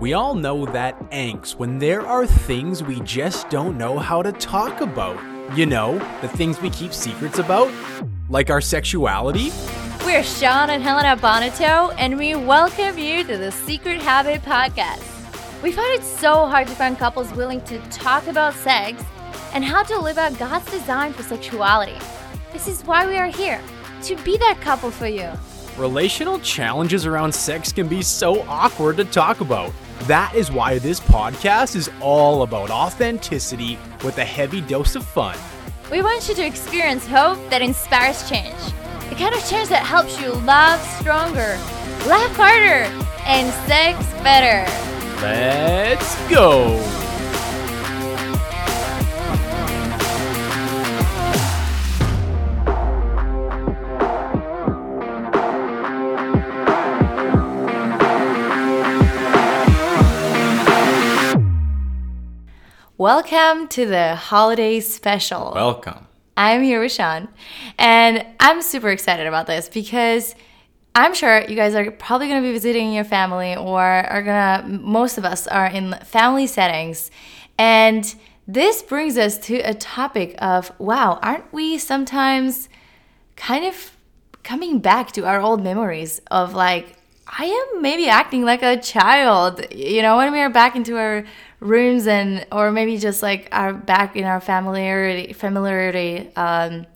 We all know that angst when there are things we just don't know how to talk about. You know, the things we keep secrets about, like our sexuality. We're Shawn and Helena Bonato, and we welcome you to the Secret Habit Podcast. We find it so hard to find couples willing to talk about sex and how to live out God's design for sexuality. This is why we are here to be that couple for you. Relational challenges around sex can be so awkward to talk about. That is why this podcast is all about authenticity with a heavy dose of fun. We want you to experience hope that inspires change. The kind of change that helps you love stronger, laugh harder, and sex better. Let's go! Welcome to the holiday special. Welcome. I'm here with Shawn, and I'm super excited about this because I'm sure you guys are probably going to be visiting your family, or are going to, most of us are in family settings. And this brings us to a topic of wow, aren't we sometimes kind of coming back to our old memories of like, I am maybe acting like a child, you know, when we are back into our rooms and or maybe just like our back in our familiarity familiarity um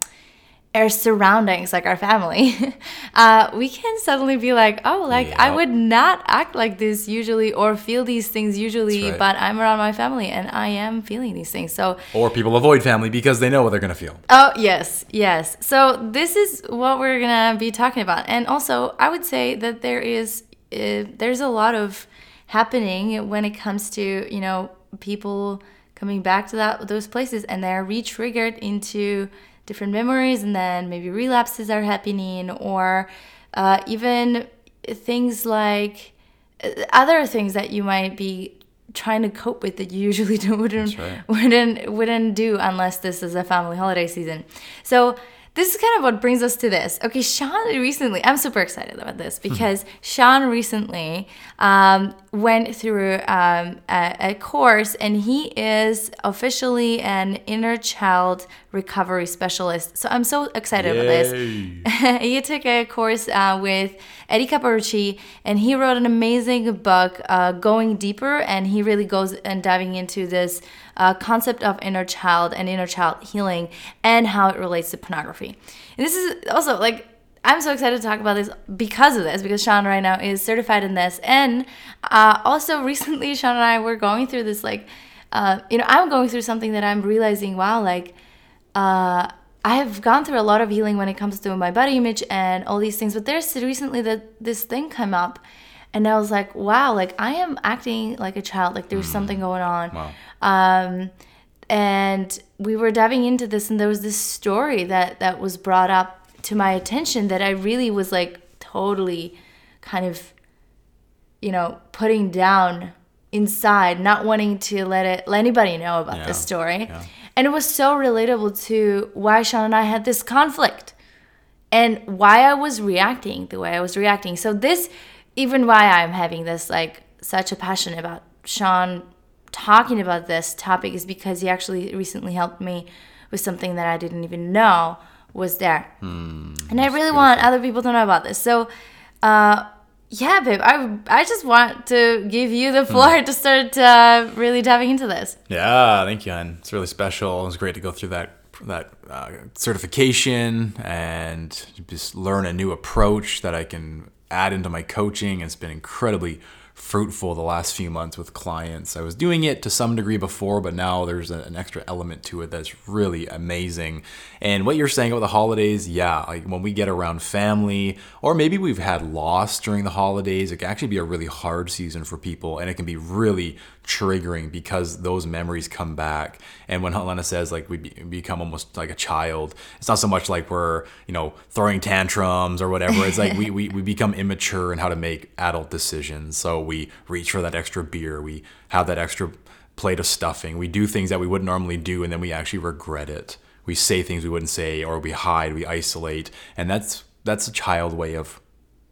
our surroundings like our family uh we can suddenly be like oh like i would not act like this usually or feel these things usually right. but i'm around my family and i am feeling these things so Or people avoid family because they know what they're going to feel. Oh, yes, yes. So this is what we're going to be talking about. And also, I would say that there is uh, there's a lot of happening when it comes to, you know, people coming back to that those places and they're re-triggered into different memories and then maybe relapses are happening or uh, even things like uh, other things that you might be trying to cope with that you usually don't, wouldn't right. wouldn't wouldn't do unless this is a family holiday season. So this is kind of what brings us to this. Okay, Shawn recently, I'm super excited about this because Shawn recently um, went through um, a, a course and he is officially an inner child recovery specialist. So I'm so excited about this. he took a course uh, with Eddie Capparucci, and he wrote an amazing book, uh, Going Deeper, and he really goes and diving into this uh, concept of inner child and inner child healing and how it relates to pornography. And this is also like I'm so excited to talk about this because of this, because Shawn right now is certified in this. And uh, also recently, Shawn and I were going through this, like, uh, you know, I'm going through something that I'm realizing, wow, like, uh, I have gone through a lot of healing when it comes to my body image and all these things. But there's recently that this thing came up, and I was like, wow, like I am acting like a child. Like there's something going on. Wow. Um, and we were diving into this, and there was this story that that was brought up to my attention that I really was like totally kind of, you know, putting down inside, not wanting to let it let anybody know about Yeah. this story. Yeah. And it was so relatable to why Shawn and I had this conflict and why I was reacting the way I was reacting. So this even why I'm having this like such a passion about Shawn talking about this topic is because he actually recently helped me with something that I didn't even know was there. and I really want other people to know about this. So uh yeah, babe, I I just want to give you the floor to start uh, really diving into this. Yeah, thank you, and it's really special. It was great to go through that that uh, certification and just learn a new approach that I can add into my coaching. It's been incredibly fruitful the last few months with clients. I was doing it to some degree before, but now there's an extra element to it that's really amazing. And what you're saying about the holidays, yeah, like when we get around family, or maybe we've had loss during the holidays, it can actually be a really hard season for people, and it can be really triggering because those memories come back. And when Helena says like we be- become almost like a child, it's not so much like we're you know throwing tantrums or whatever. It's like we, we we become immature in how to make adult decisions. So we reach for that extra beer, we have that extra plate of stuffing, we do things that we wouldn't normally do, and then we actually regret it. We say things we wouldn't say, or we hide, we isolate, and that's that's a child way of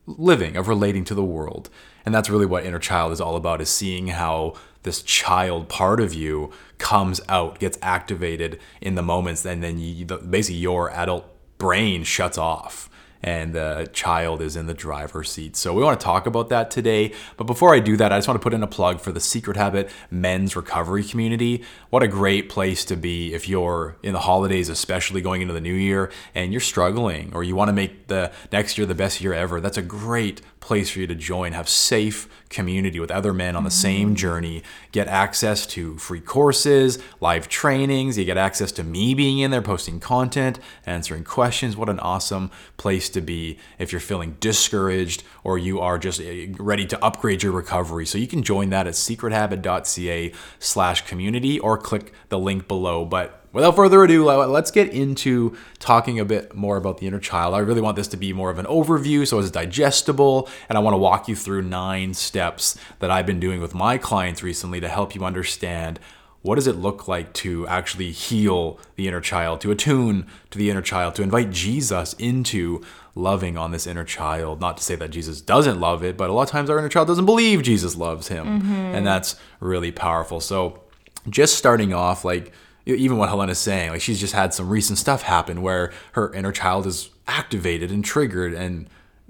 living, of relating to the world. And that's really what inner child is all about is seeing how this child part of you comes out, gets activated in the moments, and then you, basically your adult brain shuts off and the child is in the driver's seat. So we want to talk about that today. But before I do that, I just want to put in a plug for the Secret Habit men's recovery community. What a great place to be if you're in the holidays, especially going into the new year, and you're struggling or you want to make the next year the best year ever. That's a great place for you to join, have safe community with other men on the same mm-hmm. journey, get access to free courses, live trainings, you get access to me being in there posting content, answering questions. What an awesome place to be if you're feeling discouraged or you are just eh, ready to upgrade your recovery. So you can join that at secrethabit.ca slash community or click the link below. But without further ado, let's get into talking a bit more about the inner child. I really want this to be more of an overview so it's digestible, and I want to walk you through nine steps that I've been doing with my clients recently to help you understand what does it look like to actually heal the inner child, to attune to the inner child, to invite Jesus into loving on this inner child. Not to say that Jesus doesn't love it, but a lot of times our inner child doesn't believe Jesus loves him. Mm-hmm. And that's really powerful. So, just starting off, like, even what Helena's saying, like she's just had some recent stuff happen where her inner child is activated and triggered, and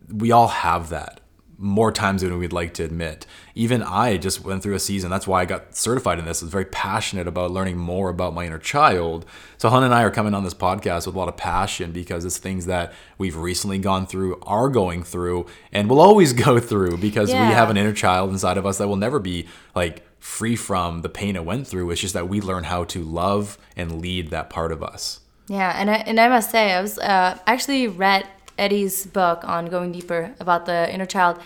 we all have that more times than we'd like to admit. Even I just went through a season. That's why I got certified in this. I was very passionate about learning more about my inner child. So Helen and I are coming on this podcast with a lot of passion because it's things that we've recently gone through, are going through, and will always go through because yeah. we have an inner child inside of us that will never be like free from the pain it went through. It's just that we learn how to love and lead that part of us. Yeah, and I, and I must say, I was uh, actually read Eddie's book on going deeper about the inner child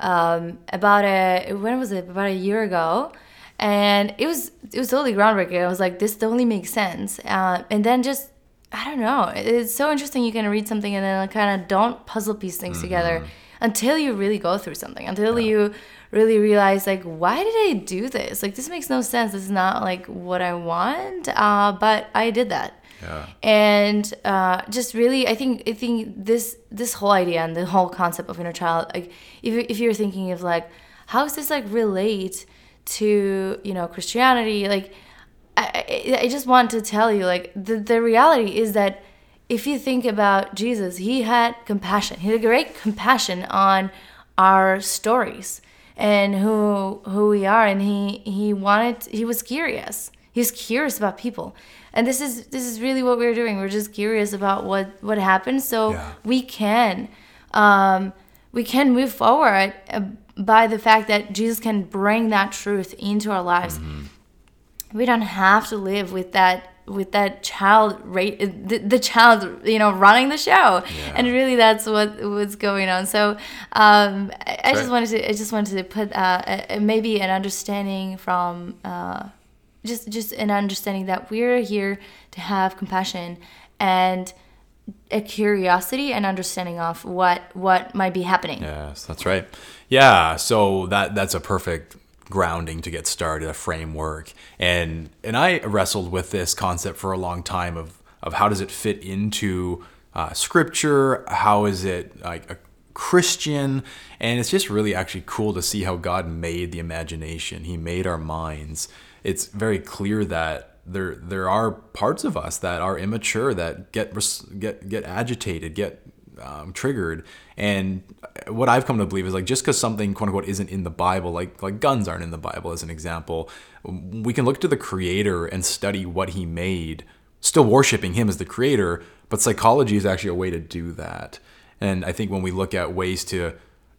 um, about a when was it about a year ago, and it was it was totally groundbreaking. I was like, this totally makes sense, uh, and then just I don't know, it's so interesting. You can read something and then kind of don't puzzle piece things mm-hmm. together until you really go through something, until yeah. you really realize like why did i do this? Like this makes no sense. This is not like what i want. Uh, but i did that. Yeah. and uh, just really i think i think this this whole idea and the whole concept of inner child like if, if you're thinking of like how does this like relate to you know christianity? Like i, I just want to tell you like the, the reality is that if you think about jesus he had compassion. He had great compassion on our stories and who who we are. And he he wanted he was curious. He was curious about people. And this is this is really what we're doing. We're just curious about what what happened. So yeah. we can um we can move forward uh, by the fact that jesus can bring that truth into our lives. Mm-hmm. we don't have to live with that with that child rate the, the child you know running the show. Yeah. and really that's what what's going on. So um, I, I, just wanted to I just wanted to put uh, a, maybe an understanding from uh, just just an understanding that we're here to have compassion and a curiosity and understanding of what what might be happening. Yes that's right. Yeah so that that's a perfect grounding to get started, a framework. And and I wrestled with this concept for a long time of of how does it fit into uh, scripture? How is it like a Christian? And it's just really actually cool to see how God made the imagination. He made our minds. It's very clear that there there are parts of us that are immature that get get get agitated, get um, triggered. And what I've come to believe is like just because something quote unquote isn't in the Bible, like like guns aren't in the Bible as an example, we can look to the Creator and study what He made, still worshiping Him as the Creator. But psychology is actually a way to do that. And I think when we look at ways to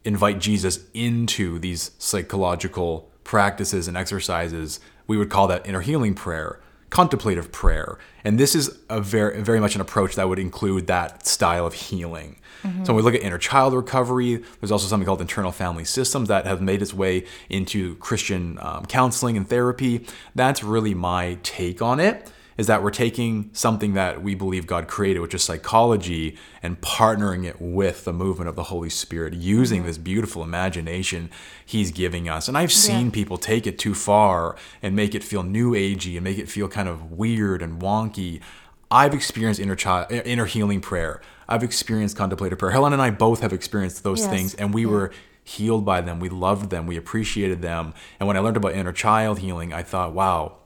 invite Jesus into these psychological practices and exercises, we would call that inner healing prayer contemplative prayer. And this is a very, very much an approach that would include that style of healing. Mm-hmm. So when we look at inner child recovery, there's also something called internal family systems that have made its way into Christian um, counseling and therapy. That's really my take on it is that we're taking something that we believe God created, which is psychology, and partnering it with the movement of the Holy Spirit, using this beautiful imagination He's giving us. And I've seen yeah. people take it too far and make it feel new agey and make it feel kind of weird and wonky. I've experienced inner child, inner healing prayer. I've experienced contemplative prayer. Helen and I both have experienced those Yes. things, and we were healed by them. We loved them. We appreciated them. And when I learned about inner child healing, I thought, wow,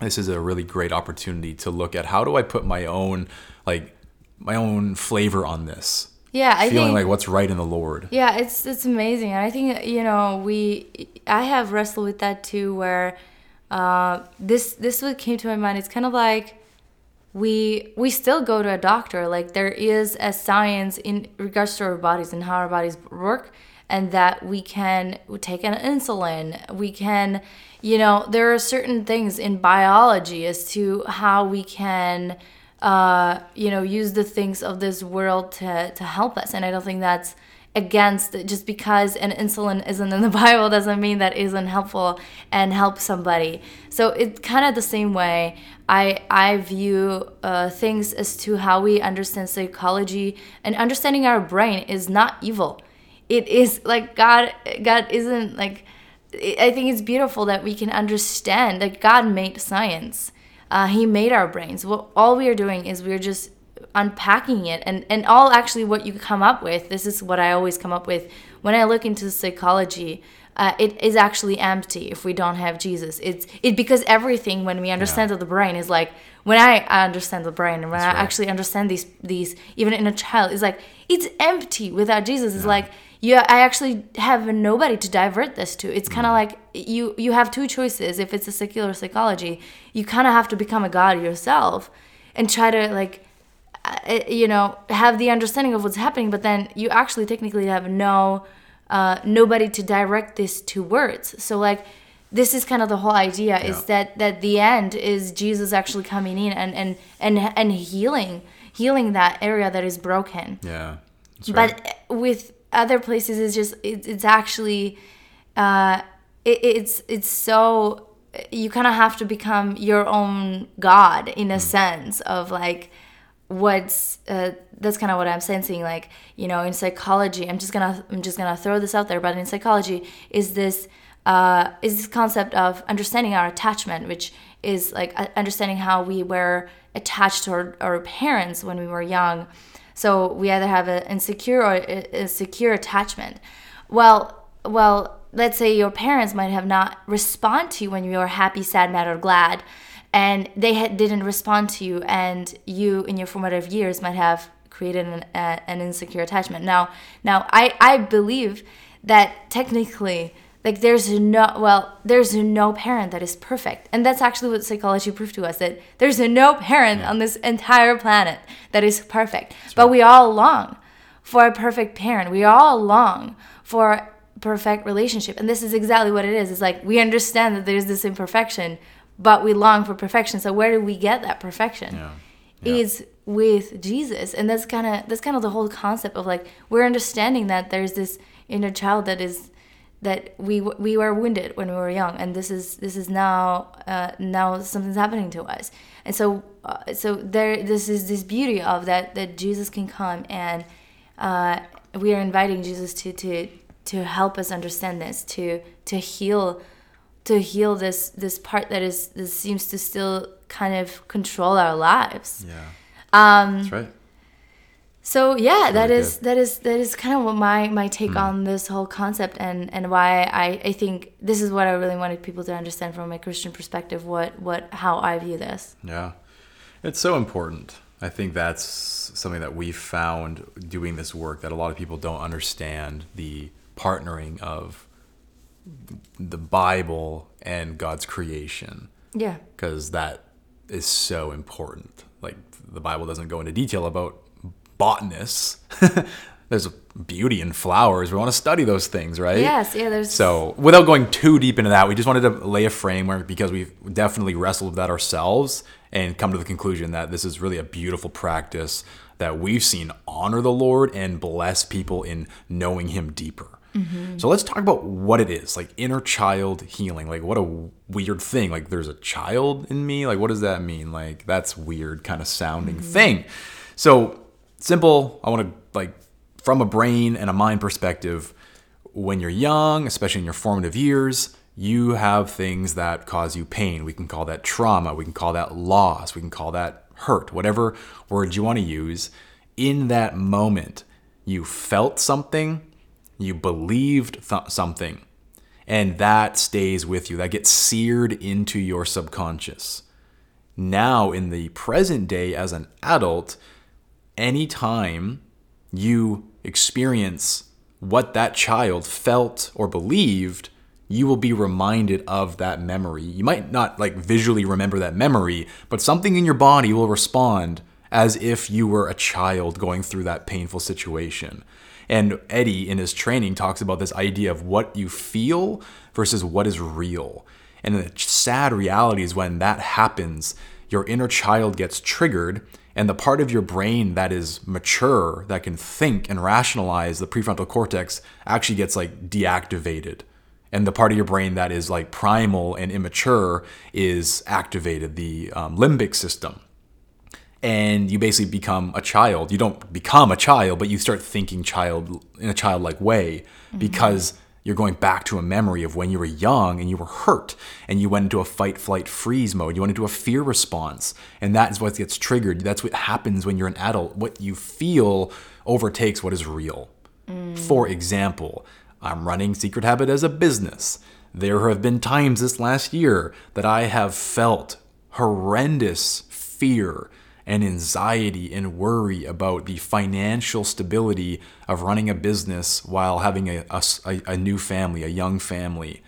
this is a really great opportunity to look at how do I put my own like my own flavor on this. Yeah, I feeling think like what's right in the Lord. Yeah, it's it's amazing, and I think you know we I have wrestled with that too, where uh, this this what came to my mind. It's kind of like we we still go to a doctor. Like there is a science in regards to our bodies and how our bodies work, and that we can take an insulin. We can, you know, there are certain things in biology as to how we can uh, you know, use the things of this world to, to help us. And I don't think that's against just because an insulin isn't in the Bible doesn't mean that isn't helpful and help somebody. So it's kind of the same way I I view uh, things as to how we understand psychology and understanding our brain is not evil. It is like God God isn't like I think it's beautiful that we can understand that God made science. Uh, he made our brains. Well, all we are doing is we're just unpacking it, and and all actually what you come up with. This is what I always come up with when I look into psychology. Uh, it is actually empty if we don't have Jesus. It's it because everything when we understand that the brain is like when I understand the brain and when I right. actually understand these these even in a child it's like it's empty without Jesus. It's like yeah, I actually have nobody to divert this to. It's kind of like you you have two choices. If it's a secular psychology, you kind of have to become a god yourself and try to like uh, you know have the understanding of what's happening, but then you actually technically have no uh, nobody to direct this to words. So like this is kind of the whole idea is that that the end is Jesus actually coming in and and and and healing healing that area that is broken Yeah. Right. but with other places it's just it, it's actually uh it, it's it's so you kind of have to become your own god in a sense of like what's uh, that's kind of what i'm sensing like you know in psychology i'm just gonna i'm just gonna throw this out there but in psychology is this uh, is this concept of understanding our attachment which is like uh, understanding how we were attached to our, our parents when we were young so we either have an insecure or a, a secure attachment. Well, well, let's say your parents might have not respond to you when you were happy, sad, mad, or glad, and they didn't respond to you, and you in your formative years might have created an, a, an insecure attachment. Now, now I I believe that technically like there's no well there's no parent that is perfect. And that's actually what psychology proved to us that there's no parent on this entire planet that is perfect. But we all long for a perfect parent. We all long for a perfect relationship. And this is exactly what it is. It's like we understand that there's this imperfection but we long for perfection. So where do we get that perfection? Yeah. Yeah. is with Jesus, and that's kind of that's kind of the whole concept of like we're understanding that there's this inner child that is that we we were wounded when we were young, and this is this is now uh, now something's happening to us, and so uh, so there this is this beauty of that that Jesus can come and uh, we are inviting Jesus to to to help us understand this to to heal to heal this this part that is this seems to still kind of control our lives. yeah. Um, That's right. so yeah, that really is good. that is that is kind of what my my take Hmm. on this whole concept and and why I I think this is what I really wanted people to understand from a Christian perspective what what how I view this. Yeah. It's so important. I think that's something that we've found doing this work that a lot of people don't understand the partnering of the Bible and God's creation Yeah. because that is so important. The Bible doesn't go into detail about botanists. There's beauty in flowers. We want to study those things, right? Yes, yeah, there's So, without going too deep into that, we just wanted to lay a framework because we've definitely wrestled with that ourselves and come to the conclusion that this is really a beautiful practice that we've seen honor the Lord and bless people in knowing Him deeper. So, let's talk about what it is like inner child healing. Like, what a weird thing. Like, there's a child in me. Like, what does that mean? Like, that's weird kind of sounding mm-hmm. thing. So, simple. I want to, like, from a brain and a mind perspective, when you're young, especially in your formative years, you have things that cause you pain. We can call that trauma. We can call that loss. We can call that hurt, whatever word you want to use, in that moment, you felt something, you believed th- something, and that stays with you. That gets seared into your subconscious. Now, in the present day, as an adult, anytime you experience what that child felt or believed, you will be reminded of that memory. You might not like visually remember that memory, but something in your body will respond as if you were a child going through that painful situation. And Eddie, in his training, talks about this idea of what you feel versus what is real. And the sad reality is when that happens, your inner child gets triggered, and the part of your brain that is mature, that can think and rationalize, the prefrontal cortex, actually gets like deactivated. And the part of your brain that is like primal and immature is activated, the um, limbic system and you basically become a child. You don't become a child, but you start thinking child in a childlike way mm-hmm. because you're going back to a memory of when you were young and you were hurt and you went into a fight, flight, freeze mode. You went into a fear response, and that is what gets triggered. That's what happens when you're an adult. What you feel overtakes what is real. Mm. For example, I'm running Secret Habit as a business. There have been times this last year that I have felt horrendous fear and anxiety and worry about the financial stability of running a business while having a, a, a new family, a young family.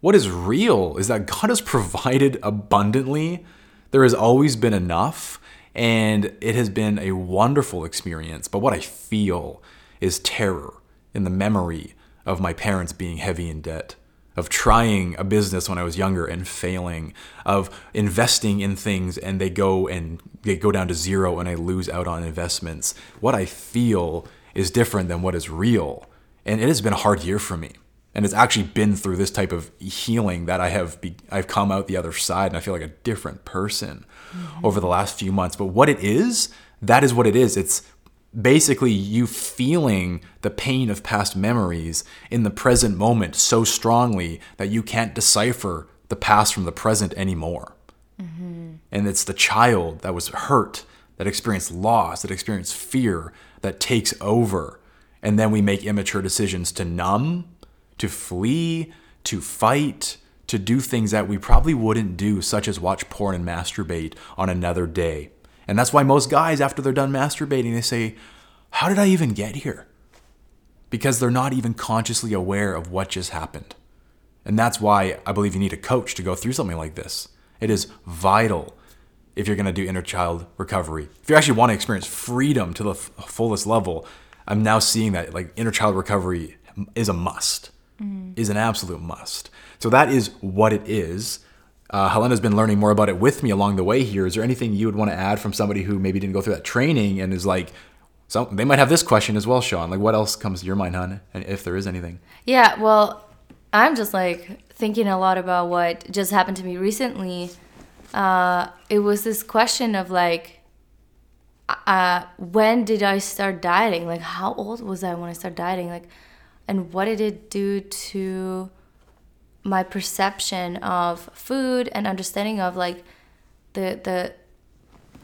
What is real is that God has provided abundantly. There has always been enough, and it has been a wonderful experience. But what I feel is terror in the memory of my parents being heavy in debt of trying a business when I was younger and failing, of investing in things and they go and they go down to zero and I lose out on investments. What I feel is different than what is real. And it has been a hard year for me. And it's actually been through this type of healing that I have be, I've come out the other side and I feel like a different person mm-hmm. over the last few months. But what it is, that is what it is. It's basically you feeling the pain of past memories in the present moment so strongly that you can't decipher the past from the present anymore. And it's the child that was hurt, that experienced loss, that experienced fear that takes over. And then we make immature decisions to numb, to flee, to fight, to do things that we probably wouldn't do, such as watch porn and masturbate on another day. And that's why most guys, after they're done masturbating, they say, How did I even get here? Because they're not even consciously aware of what just happened. And that's why I believe you need a coach to go through something like this. It is vital if you're going to do inner child recovery. If you actually want to experience freedom to the f- fullest level, I'm now seeing that like inner child recovery is a must, mm-hmm. is an absolute must. So that is what it is. Uh, Helena's been learning more about it with me along the way here. Is there anything you would want to add from somebody who maybe didn't go through that training and is like, so they might have this question as well, Shawn. Like, what else comes to your mind, hon? And if there is anything. Yeah, well, I'm just like thinking a lot about what just happened to me recently. Uh, it was this question of like, uh, when did I start dieting? Like, how old was I when I started dieting? Like, and what did it do to my perception of food and understanding of like the the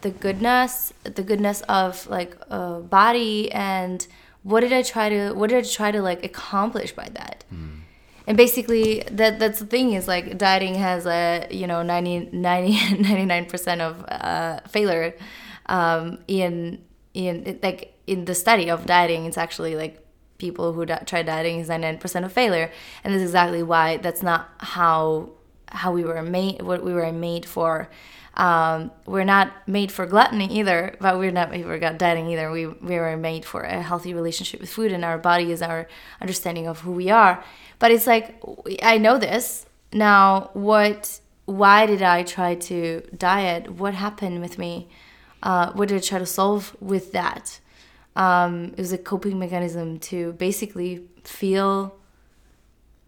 the goodness the goodness of like a body and what did i try to what did i try to like accomplish by that mm. And basically that that's the thing is like dieting has a you know 90, 90 99% of uh, failure um, in in like in the study of dieting it's actually like people who di- try dieting is 99% of failure. And that's exactly why that's not how how we were made what we were made for um, we're not made for gluttony either but we're not made for dieting either. We, we were made for a healthy relationship with food and our body is our understanding of who we are. But it's like i know this. Now what why did i try to diet? What happened with me? Uh, what did i try to solve with that? Um, it was a coping mechanism to basically feel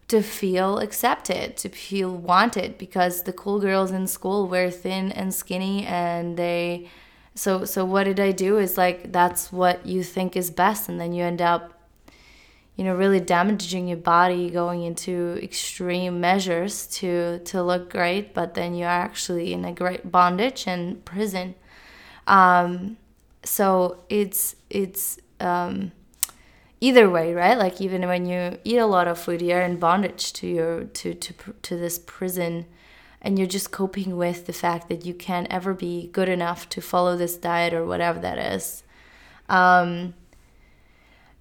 to feel accepted, to feel wanted because the cool girls in school were thin and skinny and they so so what did I do is like that's what you think is best and then you end up you know really damaging your body going into extreme measures to to look great but then you're actually in a great bondage and prison. Um, so it's it's um, either way, right? Like even when you eat a lot of food, you're in bondage to your to to to this prison, and you're just coping with the fact that you can't ever be good enough to follow this diet or whatever that is. Um,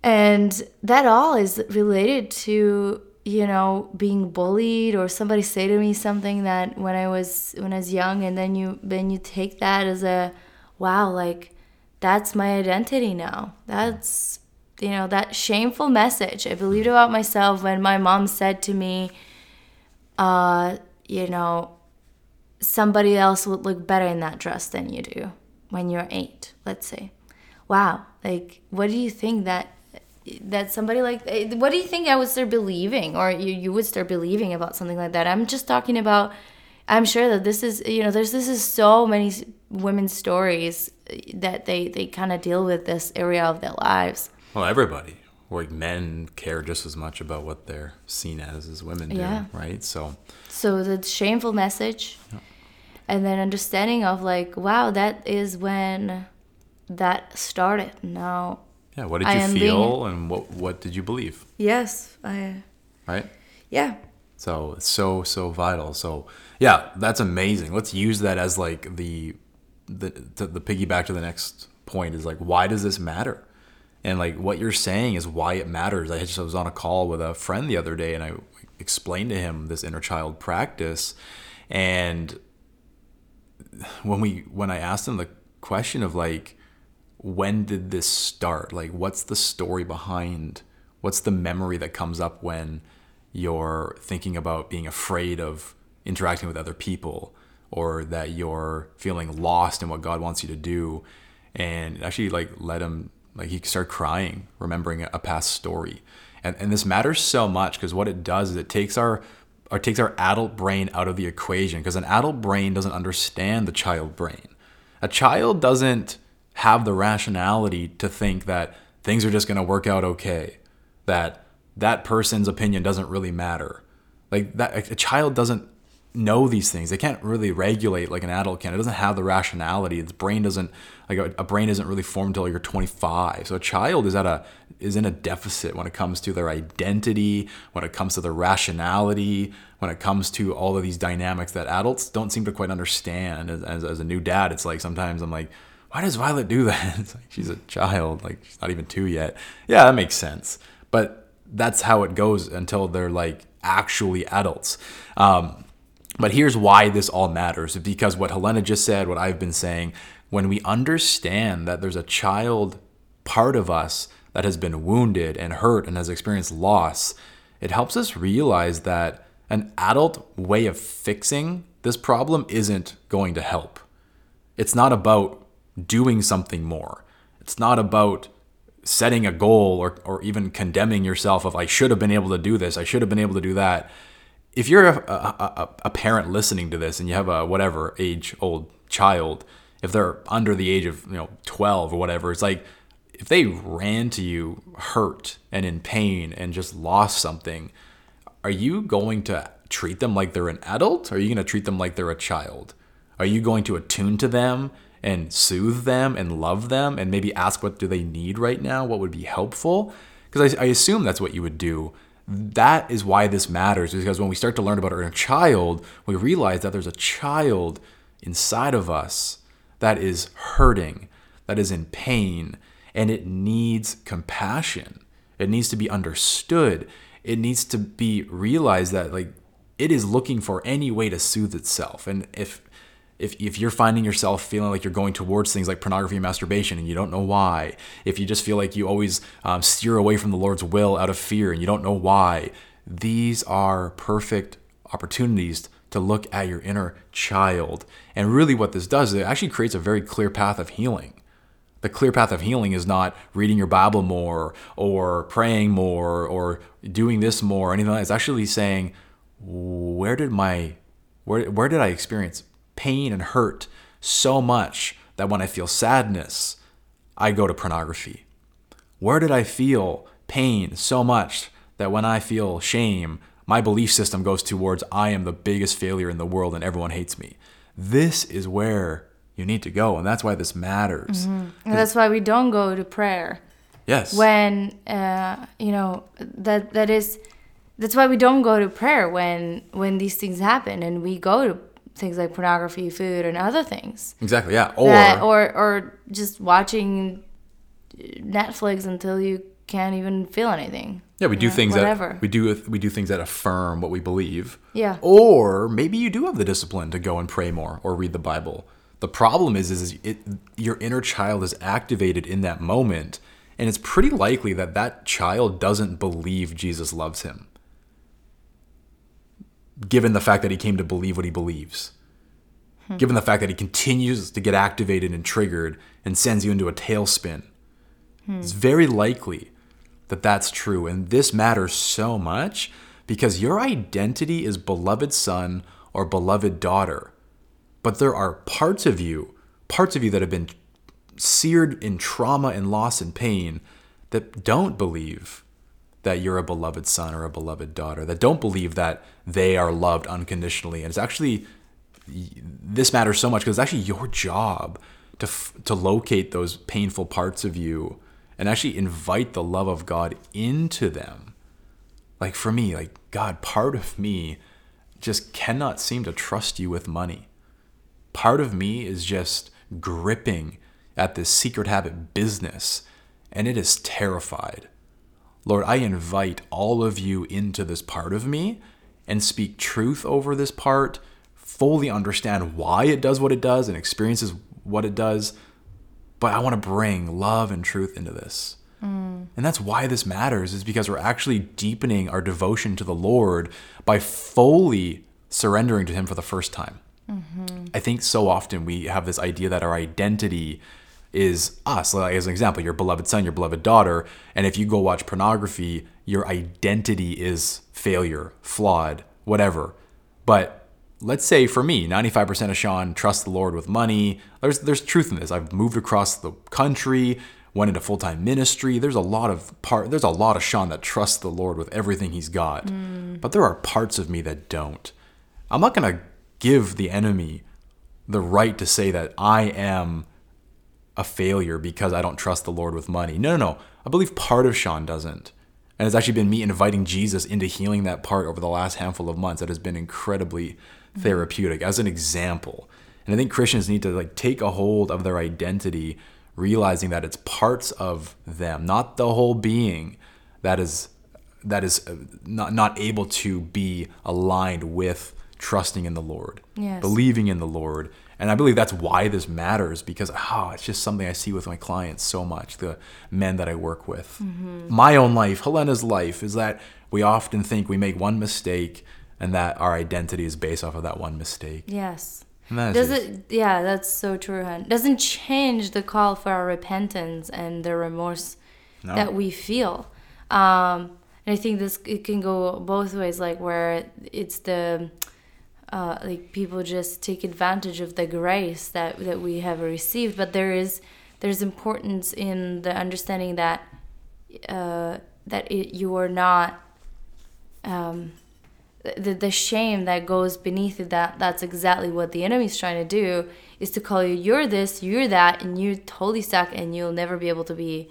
and that all is related to you know being bullied or somebody say to me something that when i was when i was young and then you then you take that as a wow like that's my identity now that's you know that shameful message i believed about myself when my mom said to me uh you know somebody else would look better in that dress than you do when you're eight let's say. Wow like what do you think that that somebody like what do you think i would start believing or you, you would start believing about something like that? I'm just talking about i'm sure that this is you know there's this is so many women's stories that they they kind of deal with this area of their lives well everybody like men care just as much about what they're seen as as women do yeah. right so so the shameful message yeah. and then understanding of like wow that is when that started now yeah. What did you feel, being... and what what did you believe? Yes, I. Right. Yeah. So so so vital. So yeah, that's amazing. Let's use that as like the the the, the piggyback to the next point is like why does this matter? And like what you're saying is why it matters. I just I was on a call with a friend the other day and I explained to him this inner child practice and when we when I asked him the question of like when did this start? Like, what's the story behind? What's the memory that comes up when you're thinking about being afraid of interacting with other people or that you're feeling lost in what God wants you to do? And actually, like, let him, like, he start crying, remembering a past story. And, and this matters so much because what it does is it takes our or takes our adult brain out of the equation because an adult brain doesn't understand the child brain. A child doesn't have the rationality to think that things are just going to work out okay, that that person's opinion doesn't really matter. Like that a child doesn't know these things. They can't really regulate like an adult can. It doesn't have the rationality. Its brain doesn't like a, a brain isn't really formed until you're 25. So a child is at a is in a deficit when it comes to their identity, when it comes to their rationality, when it comes to all of these dynamics that adults don't seem to quite understand. As, as, as a new dad, it's like sometimes I'm like, why does Violet do that? It's like she's a child, like she's not even two yet. Yeah, that makes sense. But that's how it goes until they're like actually adults. Um, but here's why this all matters because what Helena just said, what I've been saying, when we understand that there's a child part of us that has been wounded and hurt and has experienced loss, it helps us realize that an adult way of fixing this problem isn't going to help. It's not about doing something more. It's not about setting a goal or, or even condemning yourself of I should have been able to do this, I should have been able to do that. If you're a, a, a parent listening to this and you have a whatever age old child, if they're under the age of you know 12 or whatever, it's like if they ran to you hurt and in pain and just lost something, are you going to treat them like they're an adult? Or are you going to treat them like they're a child? Are you going to attune to them and soothe them and love them and maybe ask what do they need right now what would be helpful because I, I, assume that's what you would do that is why this matters because when we start to learn about our child we realize that there's a child inside of us that is hurting that is in pain and it needs compassion. It needs to be understood. It needs to be realized that like it is looking for any way to soothe itself. And if if, if you're finding yourself feeling like you're going towards things like pornography and masturbation and you don't know why, if you just feel like you always um, steer away from the Lord's will out of fear and you don't know why, these are perfect opportunities to look at your inner child. And really, what this does is it actually creates a very clear path of healing. The clear path of healing is not reading your Bible more or praying more or doing this more or anything like that. It's actually saying, where did my where, where did I experience pain and hurt so much that when I feel sadness, I go to pornography? Where did I feel pain so much that when I feel shame, my belief system goes towards I am the biggest failure in the world and everyone hates me? This is where you need to go. And that's why this matters. And that's why we don't go to prayer Yes. when uh, you know that that is that's why we don't go to prayer when when these things happen and we go to things like pornography, food, and other things. exactly. Yeah. Or, that, or or just watching Netflix until you can't even feel anything. yeah, we do Yeah, things whatever. that we do we do things that affirm what we believe. Yeah. Or maybe you do have the discipline to go and pray more or read the Bible. The problem is, is it, your inner child is activated in that moment, and it's pretty likely that that child doesn't believe Jesus loves him, given the fact that he came to believe what he believes, given the fact that he continues to get activated and triggered and sends you into a tailspin. It's very likely that that's true. And this matters so much because your identity is beloved son or beloved daughter. But there are parts of you, parts of you that have been seared in trauma and loss and pain that don't believe that you're a beloved son or a beloved daughter, that don't believe that they are loved unconditionally. And it's actually, this matters so much because it's actually your job to, to locate those painful parts of you and actually invite the love of God into them. Like for me, like God, part of me just cannot seem to trust you with money. Part of me is just gripping at this secret habit business and it is terrified. Lord, I invite all of you into this part of me and speak truth over this part, fully understand why it does what it does and experiences what it does. But I want to bring love and truth into this. Mm. And that's why this matters, is because we're actually deepening our devotion to the Lord by fully surrendering to Him for the first time. Mm-hmm. I think so often we have this idea that our identity is us. Like as an example, your beloved son, your beloved daughter, and if you go watch pornography, your identity is failure, flawed, whatever. But let's say for me, 95% of Shawn trusts the Lord with money. There's there's truth in this. I've moved across the country, went into full-time ministry. There's a lot of part there's a lot of Shawn that trusts the Lord with everything he's got. Mm. But there are parts of me that don't. I'm not going to give the enemy the right to say that I am a failure because I don't trust the Lord with money. No, no, no. I believe part of Shawn doesn't. And it's actually been me inviting Jesus into healing that part over the last handful of months that has been incredibly therapeutic as an example. And I think Christians need to like take a hold of their identity, realizing that it's parts of them, not the whole being that is that is uh, not not able to be aligned with trusting in the Lord, Yes. believing in the Lord. And I believe that's why this matters because oh, it's just something I see with my clients so much, the men that I work with. My own life, Helena's life, is that we often think we make one mistake and that our identity is based off of that one mistake. Yes. Does just- it? Yeah, that's so true. Hun. Doesn't change the call for our repentance and the remorse No. that we feel. Um, and I think this it can go both ways. Like where it's the uh, like people just take advantage of the grace that that we have received, but there is there's importance in the understanding that uh, that it, you are not um, the, the shame that goes beneath it that that's exactly what the enemy's trying to do is to call you you're this you're that and you're totally stuck and you'll never be able to be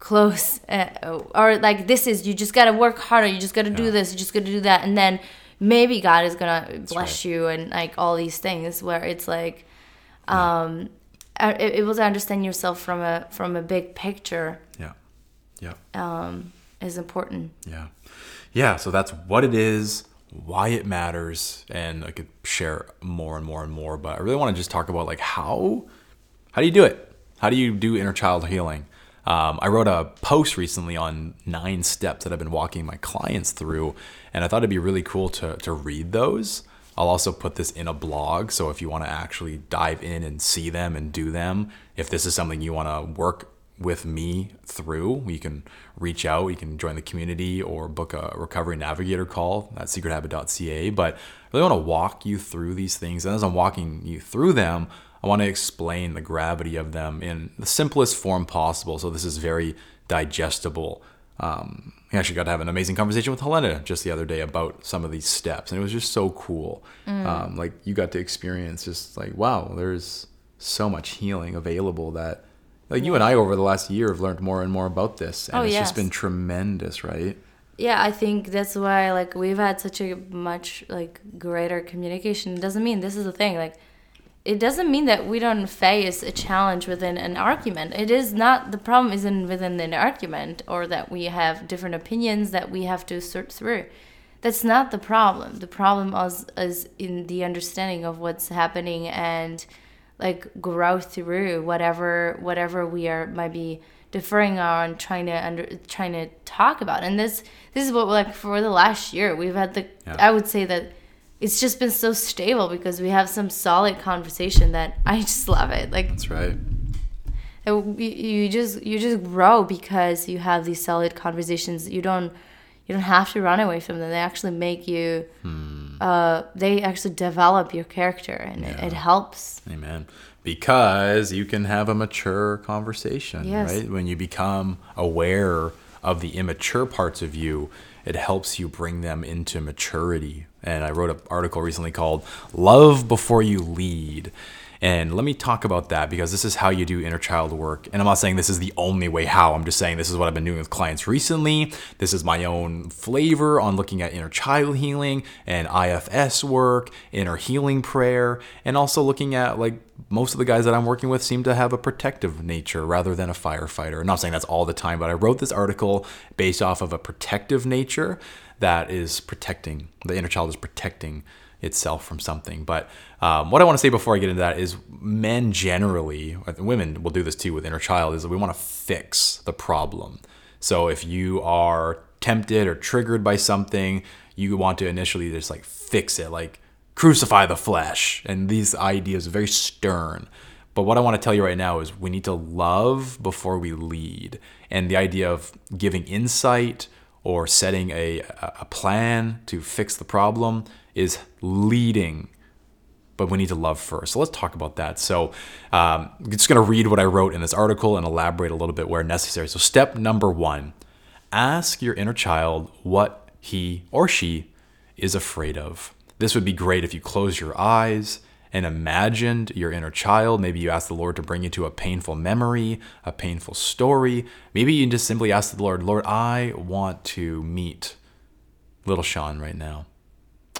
close uh, or like this is you just got to work harder you just got to do this you just got to do that and then maybe god is gonna bless right. you and like all these things where it's like um uh, able to understand yourself from a from a big picture yeah. Yeah. um is important Yeah. Yeah. So that's what it is, why it matters. And I could share more and more and more, but I really want to just talk about like how, how do you do it? How do you do inner child healing? Um, I wrote a post recently on nine steps that I've been walking my clients through, and I thought it'd be really cool to, to read those. I'll also put this in a blog, so if you want to actually dive in and see them and do them, if this is something you want to work with me through. You can reach out, you can join the community or book a recovery navigator call at secrethabit.ca. But I really want to walk you through these things. And as I'm walking you through them, I want to explain the gravity of them in the simplest form possible. So this is very digestible. Um, I actually got to have an amazing conversation with Helena just the other day about some of these steps, and it was just so cool. Um, like you got to experience just like wow, there's so much healing available that like you and I over the last year have learned more and more about this and Oh, it's yes. just been tremendous, right? yeah i think that's why like we've had such a much like greater communication it doesn't mean this is the thing like it doesn't mean that we don't face a challenge within an argument. It is not the problem isn't within an argument or that we have different opinions that we have to sort through. That's not the problem. The problem is, is in the understanding of what's happening and like grow through whatever whatever we are might be deferring on trying to under trying to talk about. And this this is what like for the last year we've had the Yeah. i would say that it's just been so stable because we have some solid conversation that i just love it like That's right. it- you just you just grow because you have these solid conversations you don't you don't have to run away from them they actually make you uh they actually develop your character and it, it helps Amen. Because you can have a mature conversation, Yes. right? When you become aware of the immature parts of you, it helps you bring them into maturity. And I wrote an article recently called Love Before You Lead. And let me talk about that because this is how you do inner child work. And I'm not saying this is the only way how. I'm just saying this is what I've been doing with clients recently. This is my own flavor on looking at inner child healing and IFS work, inner healing prayer, and also looking at like most of the guys that I'm working with seem to have a protective nature rather than a firefighter. I'm not saying that's all the time, but I wrote this article based off of a protective nature that is protecting, the inner child is protecting itself from something. But um, what I want to say before I get into that is men generally, women will do this too with inner child, is that we want to fix the problem. So if you are tempted or triggered by something, you want to initially just like fix it, like crucify the flesh. And these ideas are very stern. But what I want to tell you right now is we need to love before we lead. And the idea of giving insight or setting a, a plan to fix the problem is leading but we need to love first. So let's talk about that. So um, I'm just going to read what I wrote in this article and elaborate a little bit where necessary. So, step number one ask your inner child what he or she is afraid of. This would be great if you close your eyes and imagined your inner child. Maybe you ask the Lord to bring you to a painful memory, a painful story. Maybe you just simply ask the Lord, Lord, I want to meet little Shawn right now.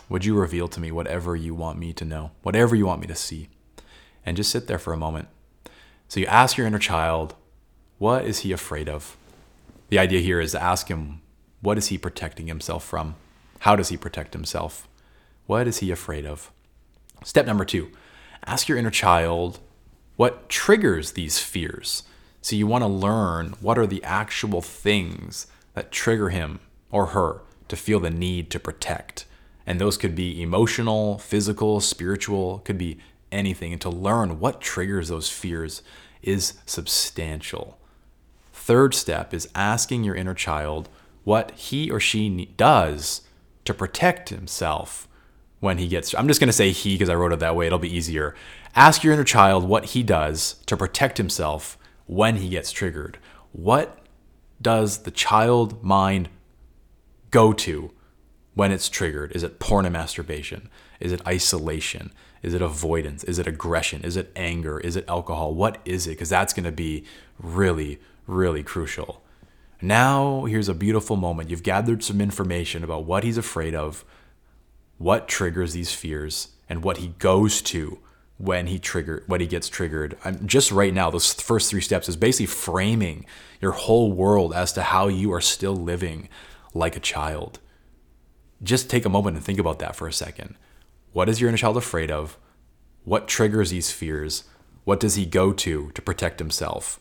Would you reveal to me whatever you want me to know, whatever you want me to see? And just sit there for a moment. So you ask your inner child, what is he afraid of? The idea here is to ask him, what is he protecting himself from? How does he protect himself? What is he afraid of? Step number two, ask your inner child what triggers these fears. So you want to learn what are the actual things that trigger him or her to feel the need to protect. And those could be emotional, physical, spiritual, could be anything. And to learn what triggers those fears is substantial. Third step is asking your inner child what he or she does to protect himself when he gets. I'm just going to say he because I wrote it that way. It'll be easier. Ask your inner child what he does to protect himself when he gets triggered. What does the child mind go to when it's triggered? Is it porn and masturbation? Is it isolation? Is it avoidance? Is it aggression? Is it anger? Is it alcohol? What is it? Because that's going to be really, really crucial. Now, here's a beautiful moment. You've gathered some information about what he's afraid of, what triggers these fears, and what he goes to when he trigger when he gets triggered. I'm just right now, those first three steps is basically framing your whole world as to how you are still living like a child just take a moment and think about that for a second. What is your inner child afraid of? What triggers these fears? What does he go to to protect himself?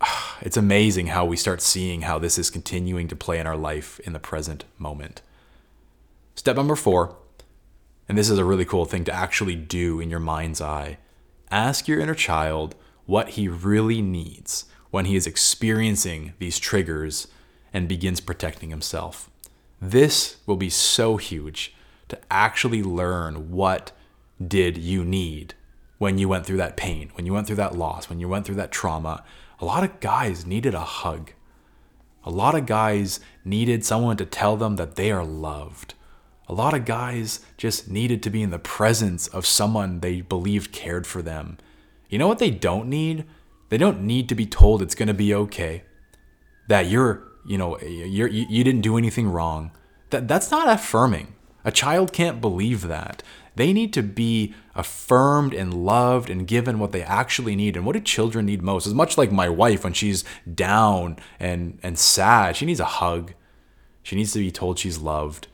It's amazing how we start seeing how this is continuing to play in our life in the present moment. Step number four, and this is a really cool thing to actually do in your mind's eye ask your inner child what he really needs when he is experiencing these triggers and begins protecting himself. This will be so huge to actually learn what did you need when you went through that pain, when you went through that loss, when you went through that trauma. A lot of guys needed a hug. A lot of guys needed someone to tell them that they are loved. A lot of guys just needed to be in the presence of someone they believed cared for them. You know what they don't need? They don't need to be told it's going to be okay. That you're, you know, you're, you, you didn't do anything wrong. That, that's not affirming. A child can't believe that. They need to be affirmed and loved and given what they actually need. And what do children need most? As much like my wife when she's down and, and sad, she needs a hug. She needs to be told she's loved.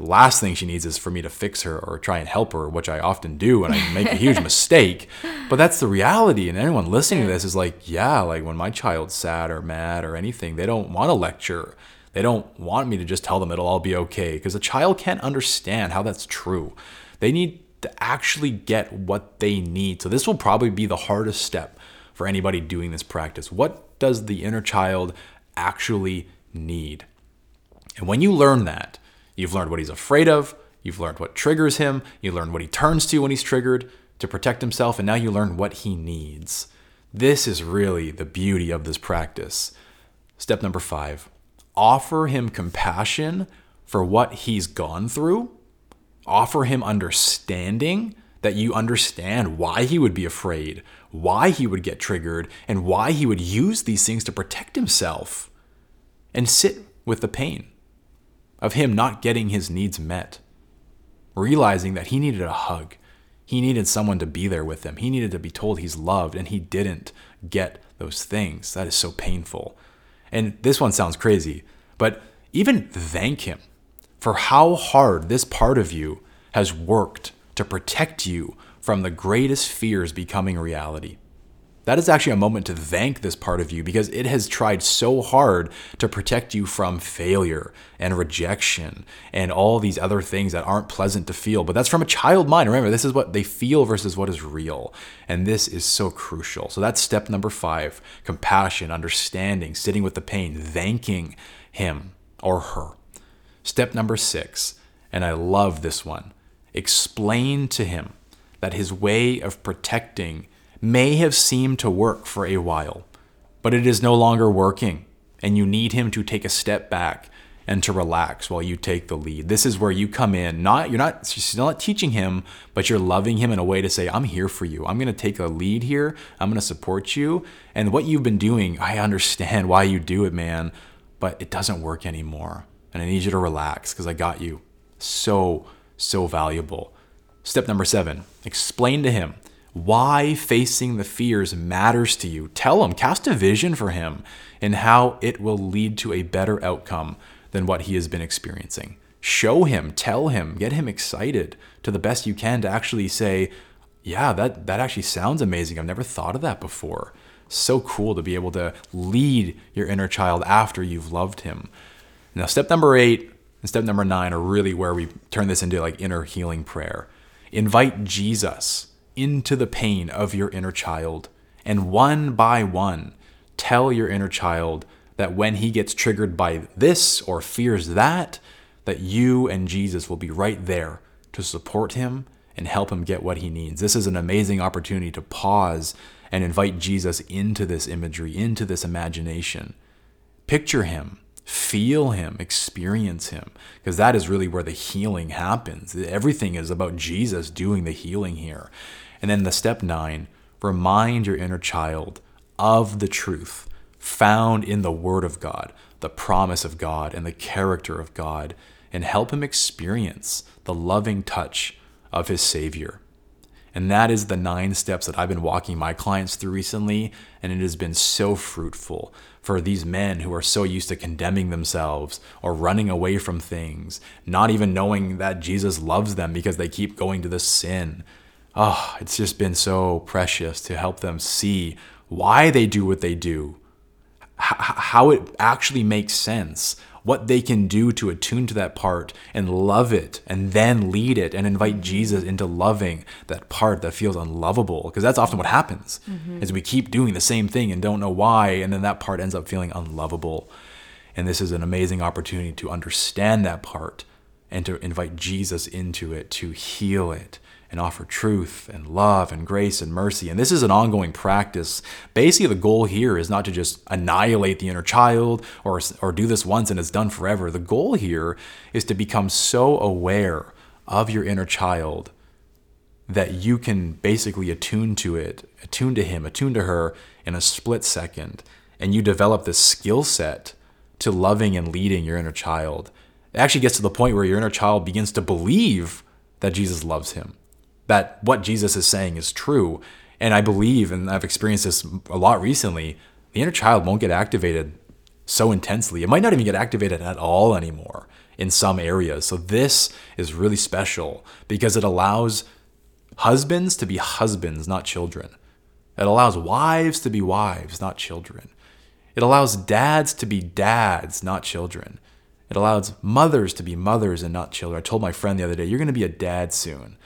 Last thing she needs is for me to fix her or try and help her, which I often do and I make a huge mistake. But that's the reality. And anyone listening to this is like, yeah, like when my child's sad or mad or anything, they don't want a lecture. They don't want me to just tell them it'll all be okay because a child can't understand how that's true. They need to actually get what they need. So, this will probably be the hardest step for anybody doing this practice. What does the inner child actually need? And when you learn that, you've learned what he's afraid of, you've learned what triggers him, you learn what he turns to when he's triggered to protect himself, and now you learn what he needs. This is really the beauty of this practice. Step number five offer him compassion for what he's gone through offer him understanding that you understand why he would be afraid, why he would get triggered, and why he would use these things to protect himself. And sit with the pain of him not getting his needs met, realizing that he needed a hug. He needed someone to be there with him. He needed to be told he's loved, and he didn't get those things. That is so painful. And this one sounds crazy, but even thank him for how hard this part of you has worked to protect you from the greatest fears becoming reality. That is actually a moment to thank this part of you because it has tried so hard to protect you from failure and rejection and all these other things that aren't pleasant to feel. But that's from a child mind. Remember, this is what they feel versus what is real. And this is so crucial. So that's step number five compassion, understanding, sitting with the pain, thanking him or her. Step number six, and I love this one explain to him that his way of protecting may have seemed to work for a while, but it is no longer working, and you need him to take a step back and to relax while you take the lead. This is where you come in. Not you're not you're not teaching him, but you're loving him in a way to say, "I'm here for you. I'm going to take a lead here. I'm going to support you." And what you've been doing, I understand why you do it, man, but it doesn't work anymore and I need you to relax because I got you. So, so valuable. Step number seven explain to him why facing the fears matters to you. Tell him, cast a vision for him and how it will lead to a better outcome than what he has been experiencing. Show him, tell him, get him excited to the best you can to actually say, yeah, that, that actually sounds amazing. I've never thought of that before. So cool to be able to lead your inner child after you've loved him. Now, step number eight and step number nine are really where we turn this into like inner healing prayer. Invite Jesus into the pain of your inner child, and one by one, tell your inner child that when he gets triggered by this or fears that, that you and Jesus will be right there to support him and help him get what he needs. This is an amazing opportunity to pause and invite Jesus into this imagery, into this imagination. Picture him feel him, experience him, because that is really where the healing happens. Everything is about Jesus doing the healing here. And then the step nine, remind your inner child of the truth found in the Word of God, the promise of God, and the character of God, and help him experience the loving touch of his Savior. And that is the nine steps that I've been walking my clients through recently, and it has been so fruitful for these men who are so used to condemning themselves or running away from things, not even knowing that Jesus loves them because they keep going to the sin. Oh, it's just been so precious to help them see why they do what they do, how it actually makes sense, what they can do to attune to that part and love it and then lead it and invite Jesus into loving that part that feels unlovable because that's often what happens mm-hmm. is we keep doing the same thing and don't know why and then that part ends up feeling unlovable and this is an amazing opportunity to understand that part and to invite Jesus into it to heal it and offer truth and love and grace and mercy. And this is an ongoing practice. Basically, the goal here is not to just annihilate the inner child or, or do this once and it's done forever. The goal here is to become so aware of your inner child that you can basically attune to it, attune to him, attune to her in a split second, and you develop this skill set to loving and leading your inner child. It actually gets to the point where your inner child begins to believe that Jesus loves him, that what Jesus is saying is true. And I believe, and I've experienced this a lot recently, the inner child won't get activated so intensely. It might not even get activated at all anymore in some areas. So this is really special because it allows husbands to be husbands, not children. It allows wives to be wives, not children. It allows dads to be dads, not children. It allows mothers to be mothers and not children. I told my friend the other day, you're going to be a dad soon.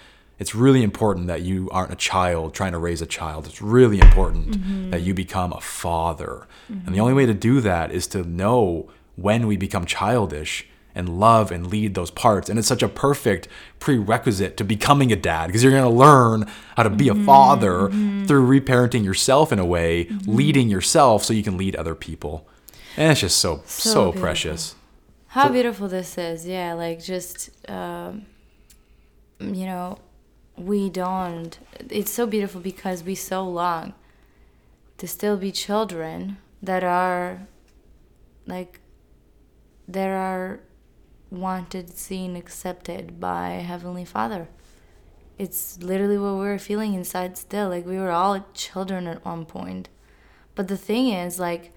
It's really important that you aren't a child trying to raise a child. It's really important mm-hmm. that you become a father. Mm-hmm. And the only way to do that is to know when we become childish and love and lead those parts. And it's such a perfect prerequisite to becoming a dad because you're going to learn how to be a father mm-hmm. through reparenting yourself in a way, mm-hmm. leading yourself so you can lead other people. And it's just so, so, so precious. How so, beautiful this is. Yeah, like just, um, you know, we don't. It's so beautiful because we so long to still be children that are like there are wanted, seen, accepted by Heavenly Father. It's literally what we were feeling inside still. Like we were all children at one point. But the thing is, like,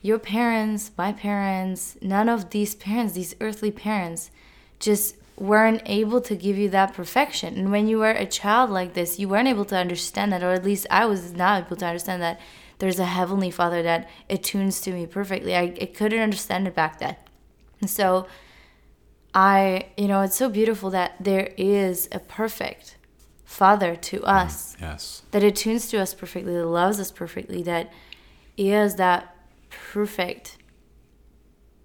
your parents, my parents, none of these parents, these earthly parents, just weren't able to give you that perfection. And when you were a child like this, you weren't able to understand that, or at least I was not able to understand that there's a heavenly father that attunes to me perfectly. I, I couldn't understand it back then. And so I, you know, it's so beautiful that there is a perfect Father to mm, us. Mm, yes. That attunes to us perfectly, that loves us perfectly, that is that perfect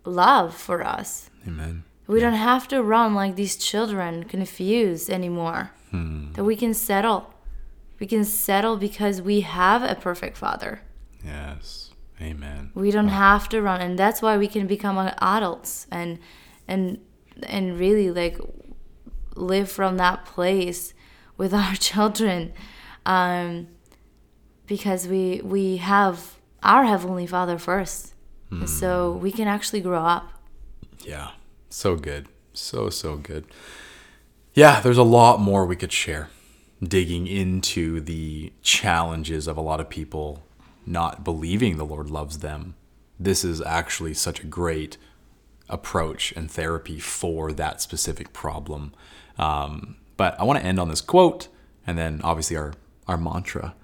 love for us. Amen. We don't have to run like these children confused anymore. Hmm. That we can settle. We can settle because we have a perfect Father. Yes. Amen. We don't wow. have to run and that's why we can become adults and and and really like live from that place with our children um, because we we have our heavenly father first mm. so we can actually grow up yeah so good so so good yeah there's a lot more we could share digging into the challenges of a lot of people not believing the lord loves them this is actually such a great approach and therapy for that specific problem. Um, but I want to end on this quote and then obviously our, our mantra.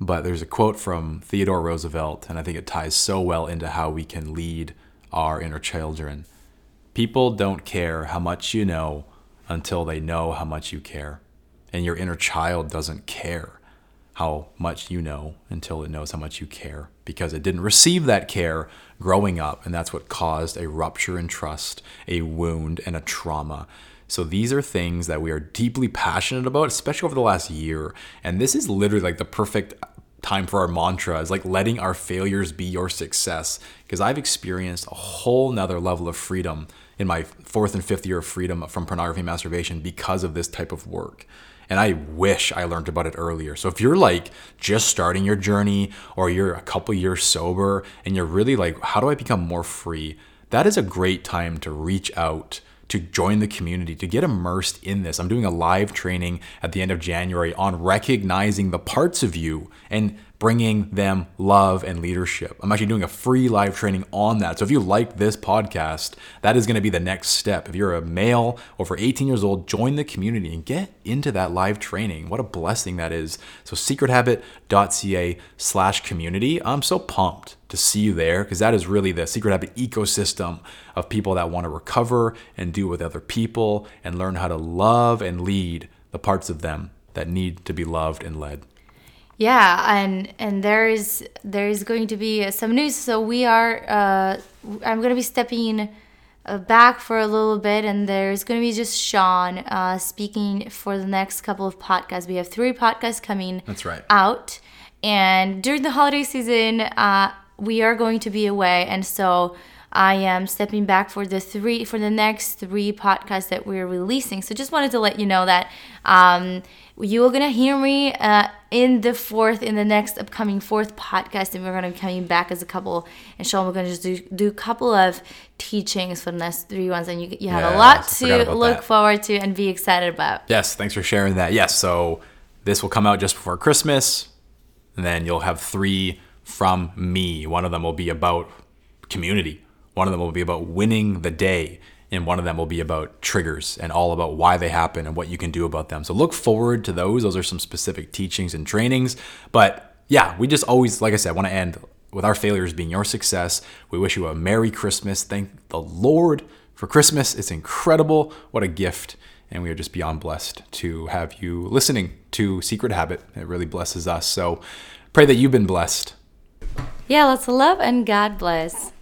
But there's a quote from Theodore Roosevelt, and I think it ties so well into how we can lead our inner children. People don't care how much you know until they know how much you care. And your inner child doesn't care how much you know until it knows how much you care because it didn't receive that care growing up. And that's what caused a rupture in trust, a wound, and a trauma. So these are things that we are deeply passionate about, especially over the last year. And this is literally like the perfect time for our mantra is like letting our failures be your success. Because I've experienced a whole nother level of freedom in my fourth and fifth year of freedom from pornography and masturbation because of this type of work. And I wish I learned about it earlier. So if you're like just starting your journey or you're a couple years sober and you're really like, how do I become more free? That is a great time to reach out to join the community, to get immersed in this. I'm doing a live training at the end of January on recognizing the parts of you and bringing them love and leadership. I'm actually doing a free live training on that. So if you like this podcast, that is going to be the next step. If you're a male over 18 years old, join the community and get into that live training. What a blessing that is. So secrethabit.ca slash community. I'm so pumped to see you there because that is really the Secret Habit ecosystem of people that want to recover and do with other people and learn how to love and lead the parts of them that need to be loved and led. Yeah, and and there is there is going to be some news. So we are. Uh, I'm going to be stepping uh, back for a little bit, and there's going to be just Shawn uh, speaking for the next couple of podcasts. We have three podcasts coming. That's right. Out, and during the holiday season, uh, we are going to be away, and so. I am stepping back for the three for the next three podcasts that we're releasing. So just wanted to let you know that um, you are gonna hear me uh, in the fourth in the next upcoming fourth podcast, and we're gonna be coming back as a couple. And Shawn, we're gonna just do do a couple of teachings for the next three ones, and you you have a lot Yes, I forgot to look that. forward to and be excited about. Yes, thanks for sharing that. Yes, so this will come out just before Christmas, and then you'll have three from me. One of them will be about community, one of them will be about winning the day, and one of them will be about triggers and all about why they happen and what you can do about them. So look forward to those. Those are some specific teachings and trainings. But yeah, we just always, like I said, want to end with our failures being your success. We wish you a Merry Christmas. Thank the Lord for Christmas. It's incredible. What a gift. And we are just beyond blessed to have you listening to Secret Habit. It really blesses us. So pray that you've been blessed. Yeah, lots of love and God bless.